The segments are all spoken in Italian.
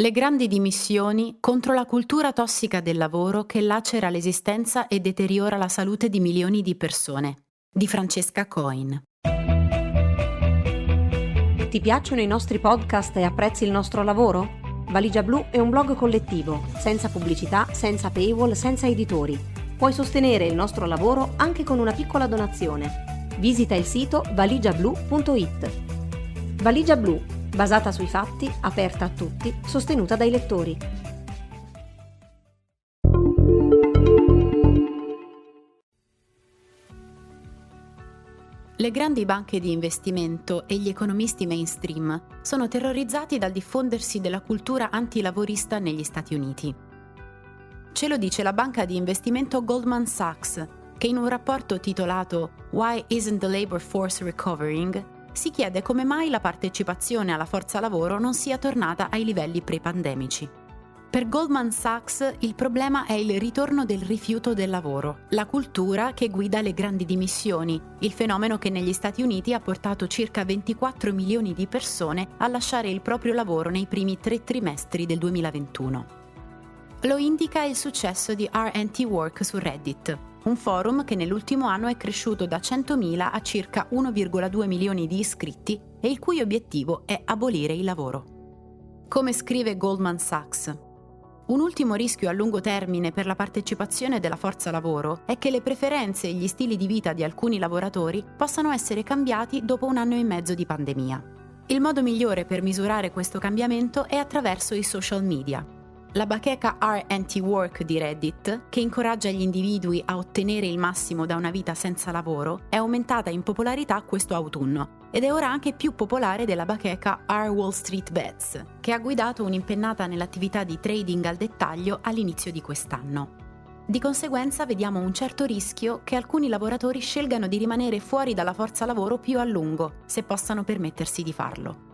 Le grandi dimissioni contro la cultura tossica del lavoro che lacera l'esistenza e deteriora la salute di milioni di persone. Di Francesca Coin. Ti piacciono i nostri podcast e apprezzi il nostro lavoro? Valigia Blu è un blog collettivo, senza pubblicità, senza paywall, senza editori. Puoi sostenere il nostro lavoro anche con una piccola donazione. Visita il sito valigiablu.it. Valigia Blu basata sui fatti, aperta a tutti, sostenuta dai lettori. Le grandi banche di investimento e gli economisti mainstream sono terrorizzati dal diffondersi della cultura antilavorista negli Stati Uniti. Ce lo dice la banca di investimento Goldman Sachs, che in un rapporto titolato Why Isn't the Labor Force Recovering si chiede come mai la partecipazione alla forza lavoro non sia tornata ai livelli pre-pandemici. Per Goldman Sachs il problema è il ritorno del rifiuto del lavoro, la cultura che guida le grandi dimissioni, il fenomeno che negli Stati Uniti ha portato circa 24 milioni di persone a lasciare il proprio lavoro nei primi tre trimestri del 2021. Lo indica il successo di RT Work su Reddit, un forum che nell'ultimo anno è cresciuto da 100.000 a circa 1,2 milioni di iscritti e il cui obiettivo è abolire il lavoro. Come scrive Goldman Sachs, un ultimo rischio a lungo termine per la partecipazione della forza lavoro è che le preferenze e gli stili di vita di alcuni lavoratori possano essere cambiati dopo un anno e mezzo di pandemia. Il modo migliore per misurare questo cambiamento è attraverso i social media, la bacheca RT Work di Reddit, che incoraggia gli individui a ottenere il massimo da una vita senza lavoro, è aumentata in popolarità questo autunno ed è ora anche più popolare della bacheca R Wall Street Bets, che ha guidato un'impennata nell'attività di trading al dettaglio all'inizio di quest'anno. Di conseguenza vediamo un certo rischio che alcuni lavoratori scelgano di rimanere fuori dalla forza lavoro più a lungo, se possano permettersi di farlo.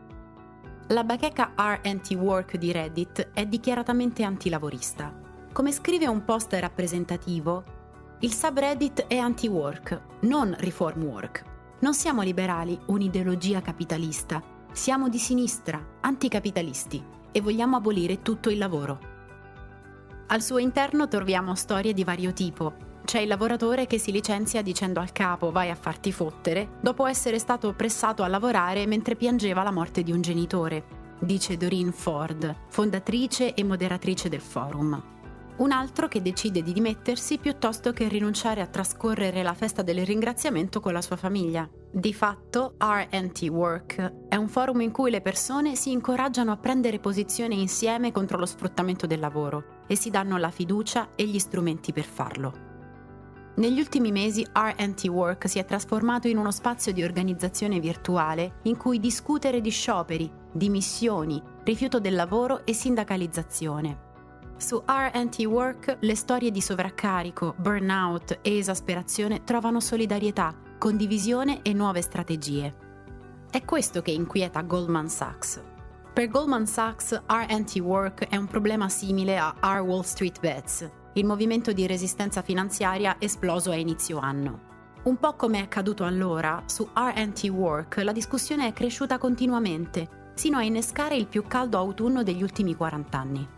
La bacheca RT Work di Reddit è dichiaratamente antilavorista. Come scrive un post rappresentativo, il subreddit è anti-work, non reform work. Non siamo liberali, un'ideologia capitalista. Siamo di sinistra, anticapitalisti e vogliamo abolire tutto il lavoro. Al suo interno troviamo storie di vario tipo, c'è il lavoratore che si licenzia dicendo al capo vai a farti fottere dopo essere stato pressato a lavorare mentre piangeva la morte di un genitore, dice Doreen Ford, fondatrice e moderatrice del forum. Un altro che decide di dimettersi piuttosto che rinunciare a trascorrere la festa del ringraziamento con la sua famiglia. Di fatto, RT Work è un forum in cui le persone si incoraggiano a prendere posizione insieme contro lo sfruttamento del lavoro e si danno la fiducia e gli strumenti per farlo. Negli ultimi mesi RT Work si è trasformato in uno spazio di organizzazione virtuale in cui discutere di scioperi, dimissioni, rifiuto del lavoro e sindacalizzazione. Su RT Work le storie di sovraccarico, burnout e esasperazione trovano solidarietà, condivisione e nuove strategie. È questo che inquieta Goldman Sachs. Per Goldman Sachs RT Work è un problema simile a R Wall Street Bets, il movimento di resistenza finanziaria esploso a inizio anno. Un po' come è accaduto allora, su RT Work la discussione è cresciuta continuamente, sino a innescare il più caldo autunno degli ultimi 40 anni.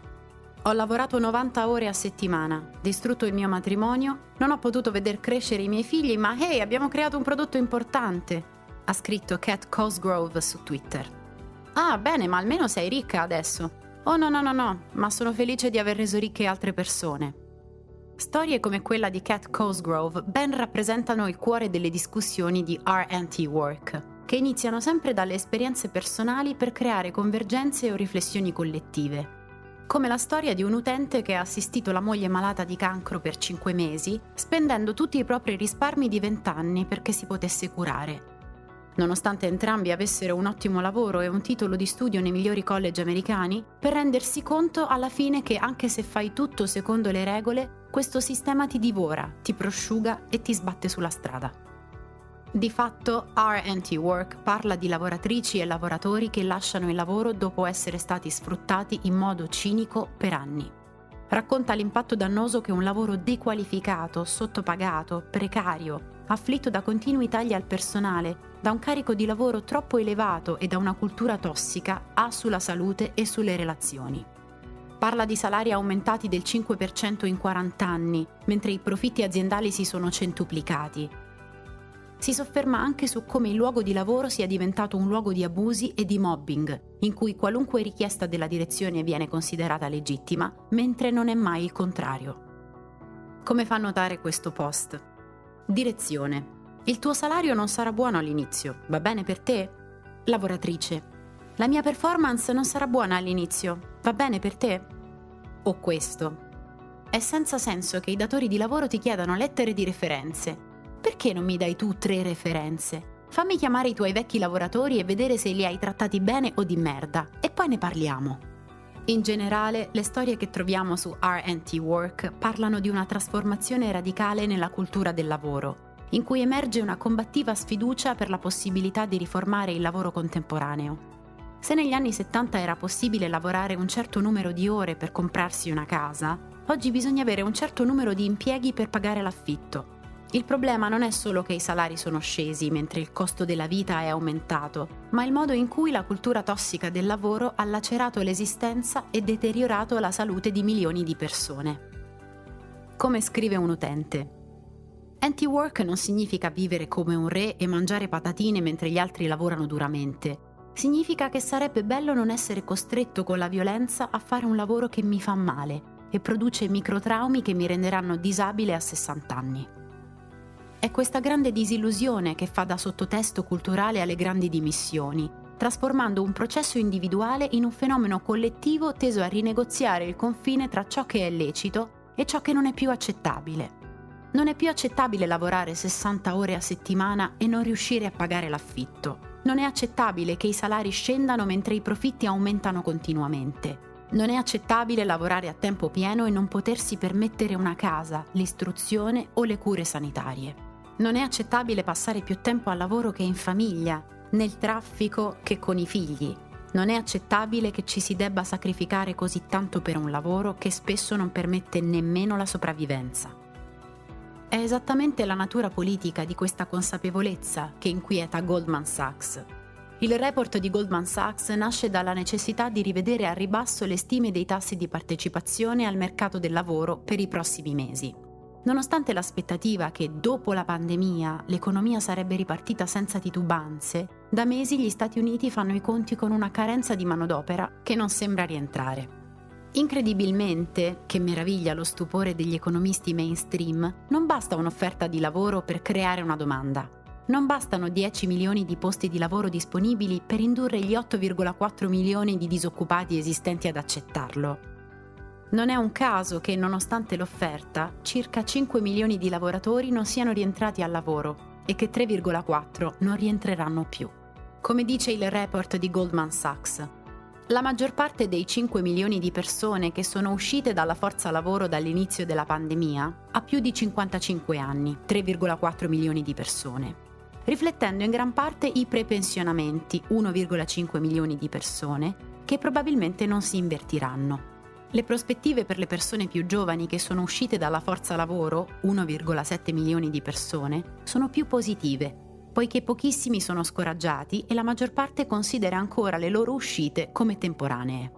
Ho lavorato 90 ore a settimana, distrutto il mio matrimonio, non ho potuto veder crescere i miei figli, ma hey, abbiamo creato un prodotto importante, ha scritto Cat Cosgrove su Twitter. Ah, bene, ma almeno sei ricca adesso. Oh no, no, no, no, ma sono felice di aver reso ricche altre persone. Storie come quella di Cat Cosgrove ben rappresentano il cuore delle discussioni di RT Work, che iniziano sempre dalle esperienze personali per creare convergenze o riflessioni collettive. Come la storia di un utente che ha assistito la moglie malata di cancro per 5 mesi, spendendo tutti i propri risparmi di 20 anni perché si potesse curare. Nonostante entrambi avessero un ottimo lavoro e un titolo di studio nei migliori college americani, per rendersi conto alla fine che anche se fai tutto secondo le regole, questo sistema ti divora, ti prosciuga e ti sbatte sulla strada. Di fatto, RT Work parla di lavoratrici e lavoratori che lasciano il lavoro dopo essere stati sfruttati in modo cinico per anni. Racconta l'impatto dannoso che un lavoro dequalificato, sottopagato, precario, afflitto da continui tagli al personale, da un carico di lavoro troppo elevato e da una cultura tossica, ha sulla salute e sulle relazioni. Parla di salari aumentati del 5% in 40 anni, mentre i profitti aziendali si sono centuplicati. Si sofferma anche su come il luogo di lavoro sia diventato un luogo di abusi e di mobbing, in cui qualunque richiesta della direzione viene considerata legittima, mentre non è mai il contrario. Come fa notare questo post? Direzione. Il tuo salario non sarà buono all'inizio, va bene per te? Lavoratrice. La mia performance non sarà buona all'inizio, va bene per te? O questo. È senza senso che i datori di lavoro ti chiedano lettere di referenze. Perché non mi dai tu tre referenze? Fammi chiamare i tuoi vecchi lavoratori e vedere se li hai trattati bene o di merda, e poi ne parliamo. In generale, le storie che troviamo su RT Work parlano di una trasformazione radicale nella cultura del lavoro, in cui emerge una combattiva sfiducia per la possibilità di riformare il lavoro contemporaneo. Se negli anni 70 era possibile lavorare un certo numero di ore per comprarsi una casa, oggi bisogna avere un certo numero di impieghi per pagare l'affitto. Il problema non è solo che i salari sono scesi mentre il costo della vita è aumentato, ma il modo in cui la cultura tossica del lavoro ha lacerato l'esistenza e deteriorato la salute di milioni di persone. Come scrive un utente, Anti-work non significa vivere come un re e mangiare patatine mentre gli altri lavorano duramente significa che sarebbe bello non essere costretto con la violenza a fare un lavoro che mi fa male e produce microtraumi che mi renderanno disabile a 60 anni. È questa grande disillusione che fa da sottotesto culturale alle grandi dimissioni, trasformando un processo individuale in un fenomeno collettivo teso a rinegoziare il confine tra ciò che è lecito e ciò che non è più accettabile. Non è più accettabile lavorare 60 ore a settimana e non riuscire a pagare l'affitto. Non è accettabile che i salari scendano mentre i profitti aumentano continuamente. Non è accettabile lavorare a tempo pieno e non potersi permettere una casa, l'istruzione o le cure sanitarie. Non è accettabile passare più tempo al lavoro che in famiglia, nel traffico che con i figli. Non è accettabile che ci si debba sacrificare così tanto per un lavoro che spesso non permette nemmeno la sopravvivenza. È esattamente la natura politica di questa consapevolezza che inquieta Goldman Sachs. Il report di Goldman Sachs nasce dalla necessità di rivedere a ribasso le stime dei tassi di partecipazione al mercato del lavoro per i prossimi mesi. Nonostante l'aspettativa che dopo la pandemia l'economia sarebbe ripartita senza titubanze, da mesi gli Stati Uniti fanno i conti con una carenza di manodopera che non sembra rientrare. Incredibilmente, che meraviglia lo stupore degli economisti mainstream, non basta un'offerta di lavoro per creare una domanda. Non bastano 10 milioni di posti di lavoro disponibili per indurre gli 8,4 milioni di disoccupati esistenti ad accettarlo. Non è un caso che, nonostante l'offerta, circa 5 milioni di lavoratori non siano rientrati al lavoro e che 3,4 non rientreranno più. Come dice il report di Goldman Sachs, la maggior parte dei 5 milioni di persone che sono uscite dalla forza lavoro dall'inizio della pandemia ha più di 55 anni, 3,4 milioni di persone, riflettendo in gran parte i prepensionamenti, 1,5 milioni di persone, che probabilmente non si invertiranno. Le prospettive per le persone più giovani che sono uscite dalla forza lavoro, 1,7 milioni di persone, sono più positive poiché pochissimi sono scoraggiati e la maggior parte considera ancora le loro uscite come temporanee.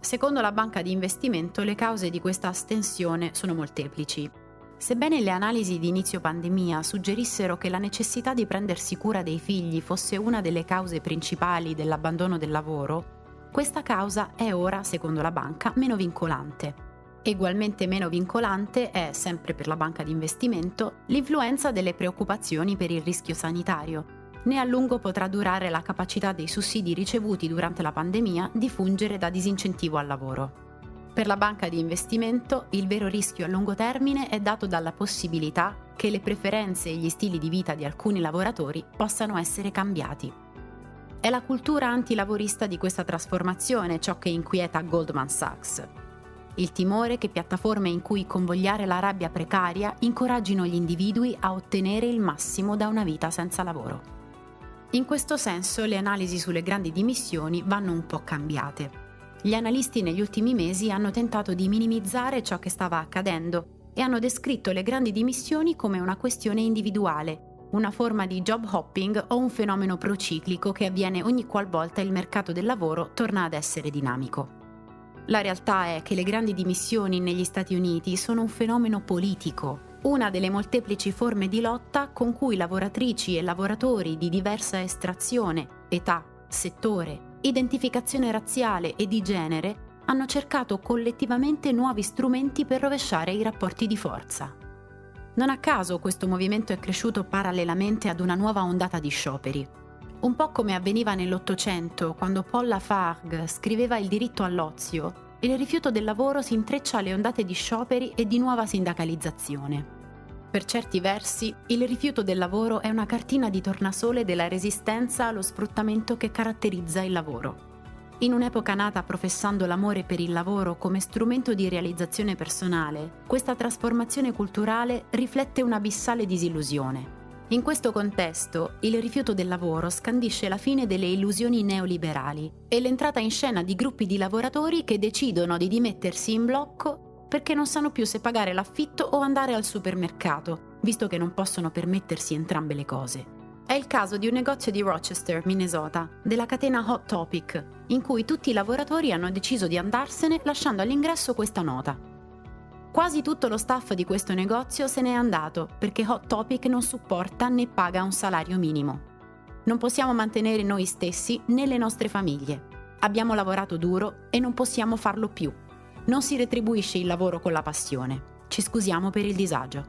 Secondo la banca di investimento le cause di questa astensione sono molteplici. Sebbene le analisi di inizio pandemia suggerissero che la necessità di prendersi cura dei figli fosse una delle cause principali dell'abbandono del lavoro, questa causa è ora, secondo la banca, meno vincolante. Egualmente meno vincolante è, sempre per la banca di investimento, l'influenza delle preoccupazioni per il rischio sanitario. Né a lungo potrà durare la capacità dei sussidi ricevuti durante la pandemia di fungere da disincentivo al lavoro. Per la banca di investimento il vero rischio a lungo termine è dato dalla possibilità che le preferenze e gli stili di vita di alcuni lavoratori possano essere cambiati. È la cultura antilavorista di questa trasformazione ciò che inquieta Goldman Sachs, il timore che piattaforme in cui convogliare la rabbia precaria incoraggino gli individui a ottenere il massimo da una vita senza lavoro. In questo senso le analisi sulle grandi dimissioni vanno un po' cambiate. Gli analisti negli ultimi mesi hanno tentato di minimizzare ciò che stava accadendo e hanno descritto le grandi dimissioni come una questione individuale, una forma di job hopping o un fenomeno prociclico che avviene ogni qualvolta il mercato del lavoro torna ad essere dinamico. La realtà è che le grandi dimissioni negli Stati Uniti sono un fenomeno politico, una delle molteplici forme di lotta con cui lavoratrici e lavoratori di diversa estrazione, età, settore, identificazione razziale e di genere hanno cercato collettivamente nuovi strumenti per rovesciare i rapporti di forza. Non a caso questo movimento è cresciuto parallelamente ad una nuova ondata di scioperi. Un po' come avveniva nell'Ottocento, quando Paul Lafargue scriveva il diritto all'ozio, il rifiuto del lavoro si intreccia alle ondate di scioperi e di nuova sindacalizzazione. Per certi versi, il rifiuto del lavoro è una cartina di tornasole della resistenza allo sfruttamento che caratterizza il lavoro. In un'epoca nata professando l'amore per il lavoro come strumento di realizzazione personale, questa trasformazione culturale riflette un'abissale disillusione. In questo contesto, il rifiuto del lavoro scandisce la fine delle illusioni neoliberali e l'entrata in scena di gruppi di lavoratori che decidono di dimettersi in blocco perché non sanno più se pagare l'affitto o andare al supermercato, visto che non possono permettersi entrambe le cose. È il caso di un negozio di Rochester, Minnesota, della catena Hot Topic, in cui tutti i lavoratori hanno deciso di andarsene lasciando all'ingresso questa nota. Quasi tutto lo staff di questo negozio se n'è andato perché Hot Topic non supporta né paga un salario minimo. Non possiamo mantenere noi stessi né le nostre famiglie. Abbiamo lavorato duro e non possiamo farlo più. Non si retribuisce il lavoro con la passione. Ci scusiamo per il disagio.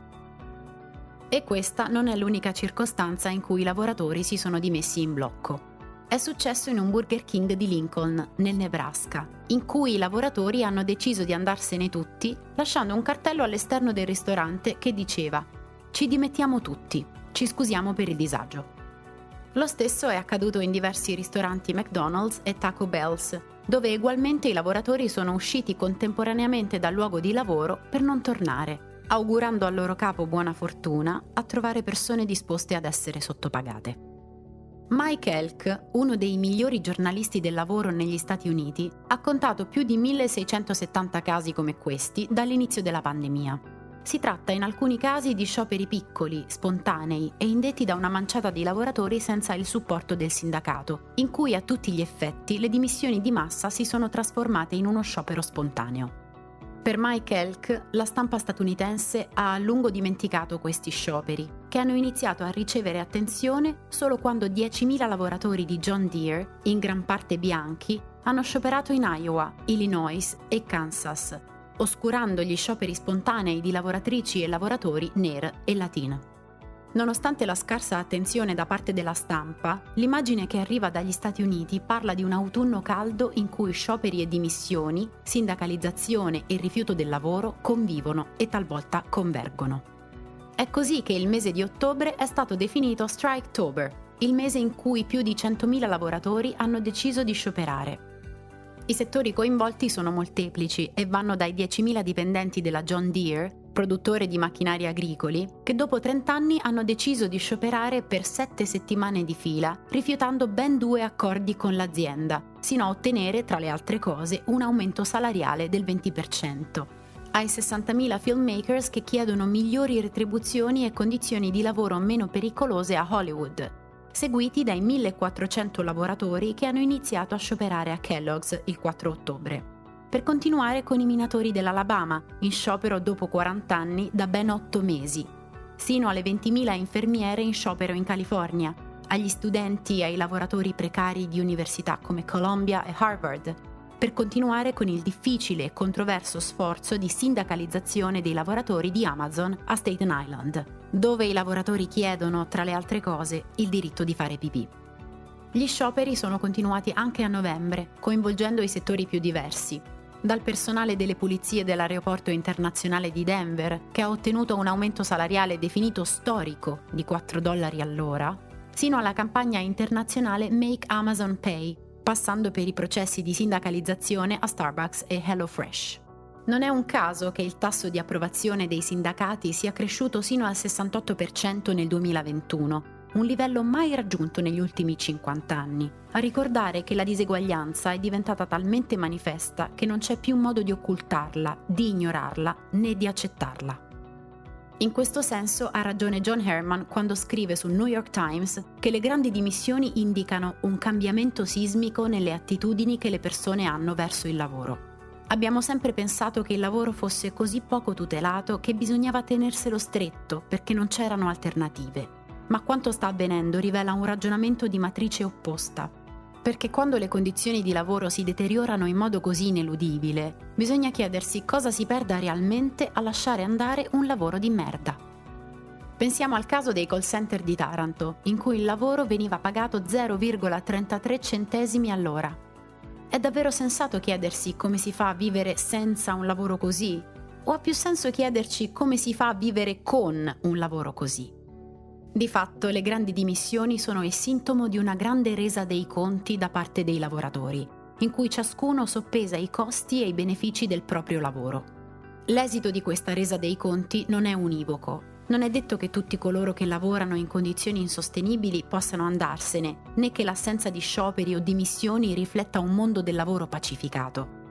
E questa non è l'unica circostanza in cui i lavoratori si sono dimessi in blocco. È successo in un Burger King di Lincoln, nel Nebraska, in cui i lavoratori hanno deciso di andarsene tutti, lasciando un cartello all'esterno del ristorante che diceva Ci dimettiamo tutti, ci scusiamo per il disagio. Lo stesso è accaduto in diversi ristoranti McDonald's e Taco Bell's, dove ugualmente i lavoratori sono usciti contemporaneamente dal luogo di lavoro per non tornare, augurando al loro capo buona fortuna a trovare persone disposte ad essere sottopagate. Mike Elk, uno dei migliori giornalisti del lavoro negli Stati Uniti, ha contato più di 1670 casi come questi dall'inizio della pandemia. Si tratta in alcuni casi di scioperi piccoli, spontanei e indetti da una manciata di lavoratori senza il supporto del sindacato, in cui a tutti gli effetti le dimissioni di massa si sono trasformate in uno sciopero spontaneo. Per Mike Elk, la stampa statunitense ha a lungo dimenticato questi scioperi, che hanno iniziato a ricevere attenzione solo quando 10.000 lavoratori di John Deere, in gran parte bianchi, hanno scioperato in Iowa, Illinois e Kansas, oscurando gli scioperi spontanei di lavoratrici e lavoratori nere e latine. Nonostante la scarsa attenzione da parte della stampa, l'immagine che arriva dagli Stati Uniti parla di un autunno caldo in cui scioperi e dimissioni, sindacalizzazione e rifiuto del lavoro convivono e talvolta convergono. È così che il mese di ottobre è stato definito Striketober, il mese in cui più di 100.000 lavoratori hanno deciso di scioperare. I settori coinvolti sono molteplici e vanno dai 10.000 dipendenti della John Deere produttore di macchinari agricoli, che dopo 30 anni hanno deciso di scioperare per 7 settimane di fila, rifiutando ben due accordi con l'azienda, sino a ottenere, tra le altre cose, un aumento salariale del 20%. Ai 60.000 filmmakers che chiedono migliori retribuzioni e condizioni di lavoro meno pericolose a Hollywood, seguiti dai 1.400 lavoratori che hanno iniziato a scioperare a Kellogg's il 4 ottobre per continuare con i minatori dell'Alabama, in sciopero dopo 40 anni da ben 8 mesi, sino alle 20.000 infermiere in sciopero in California, agli studenti e ai lavoratori precari di università come Columbia e Harvard, per continuare con il difficile e controverso sforzo di sindacalizzazione dei lavoratori di Amazon a Staten Island, dove i lavoratori chiedono, tra le altre cose, il diritto di fare pipì. Gli scioperi sono continuati anche a novembre, coinvolgendo i settori più diversi, dal personale delle pulizie dell'aeroporto internazionale di Denver, che ha ottenuto un aumento salariale definito storico di 4 dollari all'ora, sino alla campagna internazionale Make Amazon Pay, passando per i processi di sindacalizzazione a Starbucks e HelloFresh. Non è un caso che il tasso di approvazione dei sindacati sia cresciuto sino al 68% nel 2021, un livello mai raggiunto negli ultimi 50 anni, a ricordare che la diseguaglianza è diventata talmente manifesta che non c'è più modo di occultarla, di ignorarla né di accettarla. In questo senso ha ragione John Herman quando scrive sul New York Times che le grandi dimissioni indicano un cambiamento sismico nelle attitudini che le persone hanno verso il lavoro. Abbiamo sempre pensato che il lavoro fosse così poco tutelato che bisognava tenerselo stretto perché non c'erano alternative. Ma quanto sta avvenendo rivela un ragionamento di matrice opposta. Perché quando le condizioni di lavoro si deteriorano in modo così ineludibile, bisogna chiedersi cosa si perda realmente a lasciare andare un lavoro di merda. Pensiamo al caso dei call center di Taranto, in cui il lavoro veniva pagato 0,33 centesimi all'ora. È davvero sensato chiedersi come si fa a vivere senza un lavoro così? O ha più senso chiederci come si fa a vivere con un lavoro così? Di fatto le grandi dimissioni sono il sintomo di una grande resa dei conti da parte dei lavoratori, in cui ciascuno soppesa i costi e i benefici del proprio lavoro. L'esito di questa resa dei conti non è univoco, non è detto che tutti coloro che lavorano in condizioni insostenibili possano andarsene, né che l'assenza di scioperi o dimissioni rifletta un mondo del lavoro pacificato.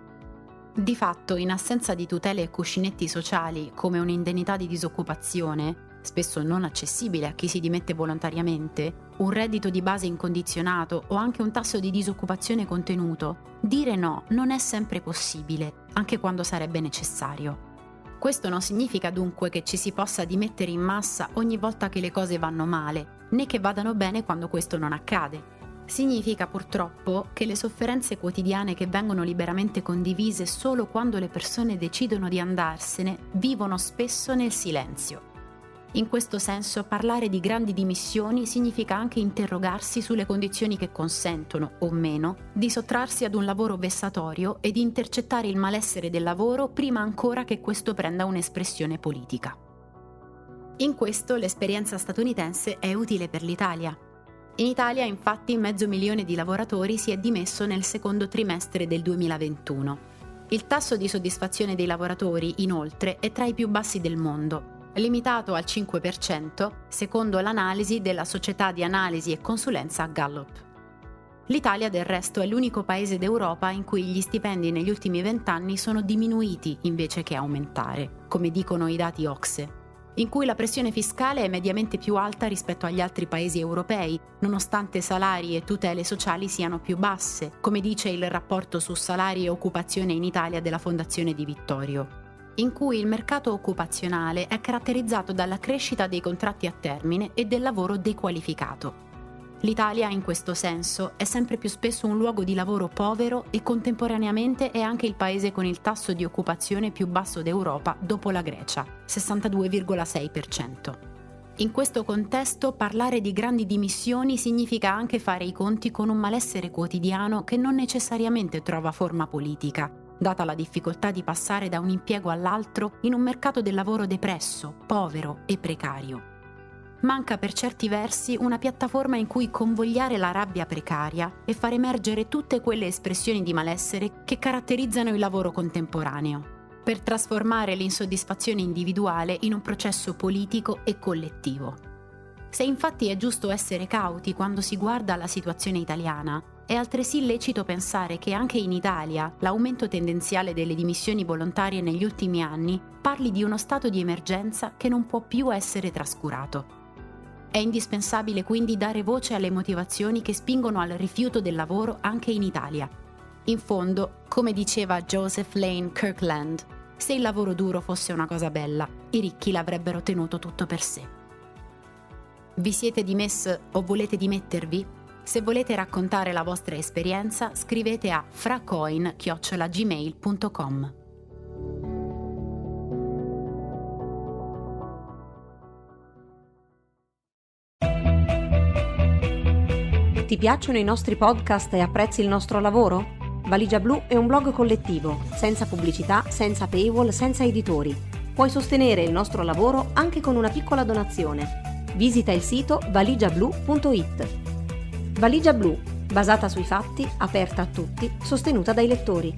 Di fatto, in assenza di tutele e cuscinetti sociali, come un'indennità di disoccupazione, spesso non accessibile a chi si dimette volontariamente, un reddito di base incondizionato o anche un tasso di disoccupazione contenuto, dire no non è sempre possibile, anche quando sarebbe necessario. Questo non significa dunque che ci si possa dimettere in massa ogni volta che le cose vanno male, né che vadano bene quando questo non accade. Significa purtroppo che le sofferenze quotidiane che vengono liberamente condivise solo quando le persone decidono di andarsene vivono spesso nel silenzio. In questo senso parlare di grandi dimissioni significa anche interrogarsi sulle condizioni che consentono, o meno, di sottrarsi ad un lavoro vessatorio e di intercettare il malessere del lavoro prima ancora che questo prenda un'espressione politica. In questo l'esperienza statunitense è utile per l'Italia. In Italia infatti mezzo milione di lavoratori si è dimesso nel secondo trimestre del 2021. Il tasso di soddisfazione dei lavoratori, inoltre, è tra i più bassi del mondo limitato al 5% secondo l'analisi della società di analisi e consulenza Gallup. L'Italia del resto è l'unico paese d'Europa in cui gli stipendi negli ultimi vent'anni sono diminuiti invece che aumentare, come dicono i dati Ocse, in cui la pressione fiscale è mediamente più alta rispetto agli altri paesi europei, nonostante salari e tutele sociali siano più basse, come dice il rapporto su salari e occupazione in Italia della Fondazione Di Vittorio in cui il mercato occupazionale è caratterizzato dalla crescita dei contratti a termine e del lavoro dequalificato. L'Italia, in questo senso, è sempre più spesso un luogo di lavoro povero e contemporaneamente è anche il paese con il tasso di occupazione più basso d'Europa dopo la Grecia, 62,6%. In questo contesto parlare di grandi dimissioni significa anche fare i conti con un malessere quotidiano che non necessariamente trova forma politica, data la difficoltà di passare da un impiego all'altro in un mercato del lavoro depresso, povero e precario. Manca per certi versi una piattaforma in cui convogliare la rabbia precaria e far emergere tutte quelle espressioni di malessere che caratterizzano il lavoro contemporaneo, per trasformare l'insoddisfazione individuale in un processo politico e collettivo. Se infatti è giusto essere cauti quando si guarda la situazione italiana, è altresì lecito pensare che anche in Italia l'aumento tendenziale delle dimissioni volontarie negli ultimi anni parli di uno stato di emergenza che non può più essere trascurato. È indispensabile quindi dare voce alle motivazioni che spingono al rifiuto del lavoro anche in Italia. In fondo, come diceva Joseph Lane Kirkland, se il lavoro duro fosse una cosa bella, i ricchi l'avrebbero tenuto tutto per sé. Vi siete dimess o volete dimettervi? Se volete raccontare la vostra esperienza, scrivete a fracoin.gmail.com. Ti piacciono i nostri podcast e apprezzi il nostro lavoro? Valigia Blu è un blog collettivo, senza pubblicità, senza paywall, senza editori. Puoi sostenere il nostro lavoro anche con una piccola donazione. Visita il sito valigiablu.it. Valigia blu, basata sui fatti, aperta a tutti, sostenuta dai lettori.